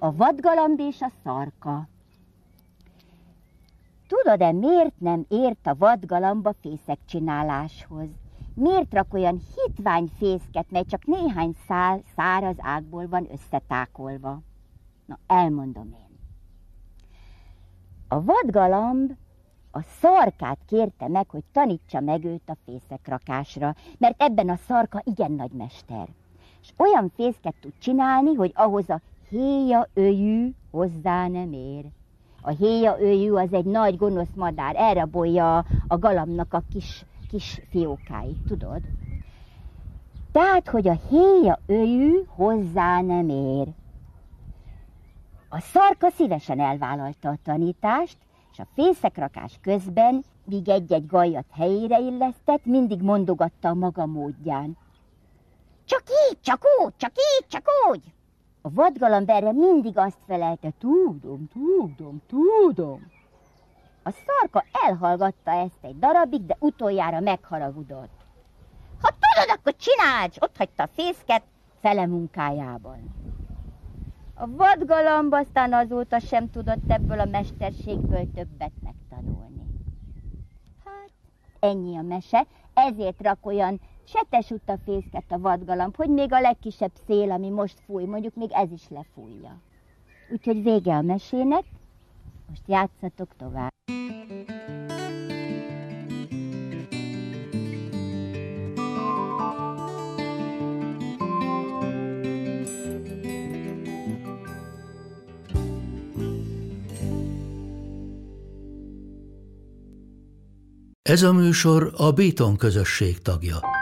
A vadgalamb és a szarka. Tudod-e, miért nem ért a vadgalamb a fészek csináláshoz? Miért rak olyan hitvány fészket, mely csak néhány szál száraz ágból van összetákolva? Na, elmondom én. A vadgalamb a szarkát kérte meg, hogy tanítsa meg őt a fészekrakásra, mert ebben a szarka igen nagy mester. És olyan fészket tud csinálni, hogy ahhoz a héja öjű hozzá nem ér. A héja őjű az egy nagy gonosz madár, elrabolja a galamnak a kis, kis fiókáit, tudod? Tehát, hogy a héja őjű hozzá nem ér. A szarka szívesen elvállalta a tanítást, és a fészekrakás közben, míg egy-egy gajat helyére illesztett, mindig mondogatta a maga módján. Csak így, csak úgy, csak így, csak úgy. A vadgalamb erre mindig azt felelte, tudom, tudom, tudom. A szarka elhallgatta ezt egy darabig, de utoljára megharagudott. Ha tudod, akkor csináld! Ott hagyta a fészket fele munkájában. A vadgalamb aztán azóta sem tudott ebből a mesterségből többet megtanulni. Hát, ennyi a mese, ezért rak olyan Setes a fészket a vadgalamb, hogy még a legkisebb szél, ami most fúj, mondjuk még ez is lefújja. Úgyhogy vége a mesének, most játszatok tovább. Ez a műsor a Béton közösség tagja.